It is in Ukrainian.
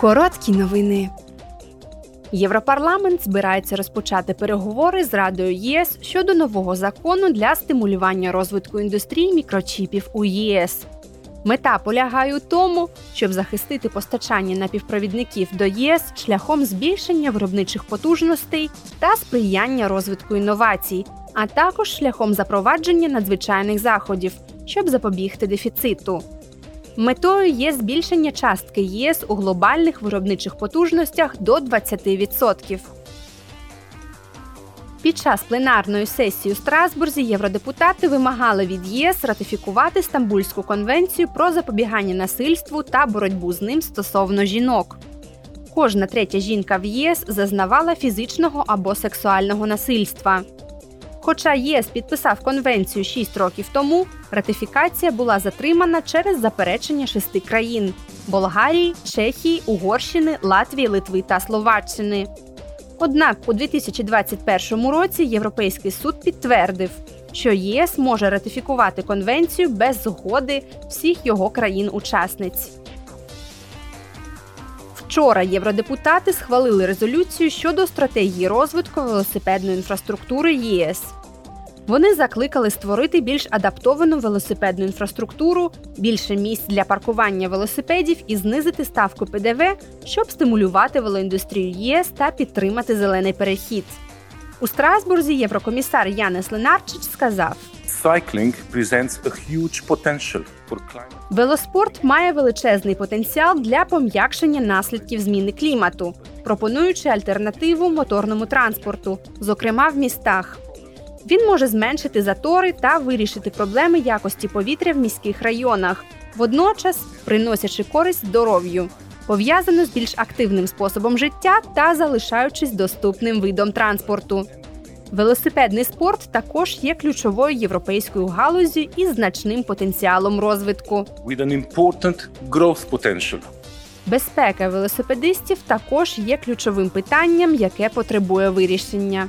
Короткі новини. Європарламент збирається розпочати переговори з Радою ЄС щодо нового закону для стимулювання розвитку індустрії мікрочіпів у ЄС. Мета полягає у тому, щоб захистити постачання напівпровідників до ЄС шляхом збільшення виробничих потужностей та сприяння розвитку інновацій, а також шляхом запровадження надзвичайних заходів, щоб запобігти дефіциту. Метою є збільшення частки ЄС у глобальних виробничих потужностях до 20%. Під час пленарної сесії у Страсбурзі євродепутати вимагали від ЄС ратифікувати Стамбульську конвенцію про запобігання насильству та боротьбу з ним стосовно жінок. Кожна третя жінка в ЄС зазнавала фізичного або сексуального насильства. Хоча ЄС підписав конвенцію 6 років тому, ратифікація була затримана через заперечення шести країн: Болгарії, Чехії, Угорщини, Латвії, Литви та Словаччини. Однак у 2021 році Європейський суд підтвердив, що ЄС може ратифікувати конвенцію без згоди всіх його країн-учасниць. Вчора євродепутати схвалили резолюцію щодо стратегії розвитку велосипедної інфраструктури ЄС. Вони закликали створити більш адаптовану велосипедну інфраструктуру, більше місць для паркування велосипедів і знизити ставку ПДВ, щоб стимулювати велоіндустрію ЄС та підтримати зелений перехід. У Страсбурзі єврокомісар Янес Ленарчич сказав. Велоспорт має величезний потенціал для пом'якшення наслідків зміни клімату, пропонуючи альтернативу моторному транспорту, зокрема в містах. Він може зменшити затори та вирішити проблеми якості повітря в міських районах, водночас приносячи користь здоров'ю, пов'язану з більш активним способом життя та залишаючись доступним видом транспорту. Велосипедний спорт також є ключовою європейською галузю із значним потенціалом розвитку. with an important growth potential. Безпека велосипедистів також є ключовим питанням, яке потребує вирішення.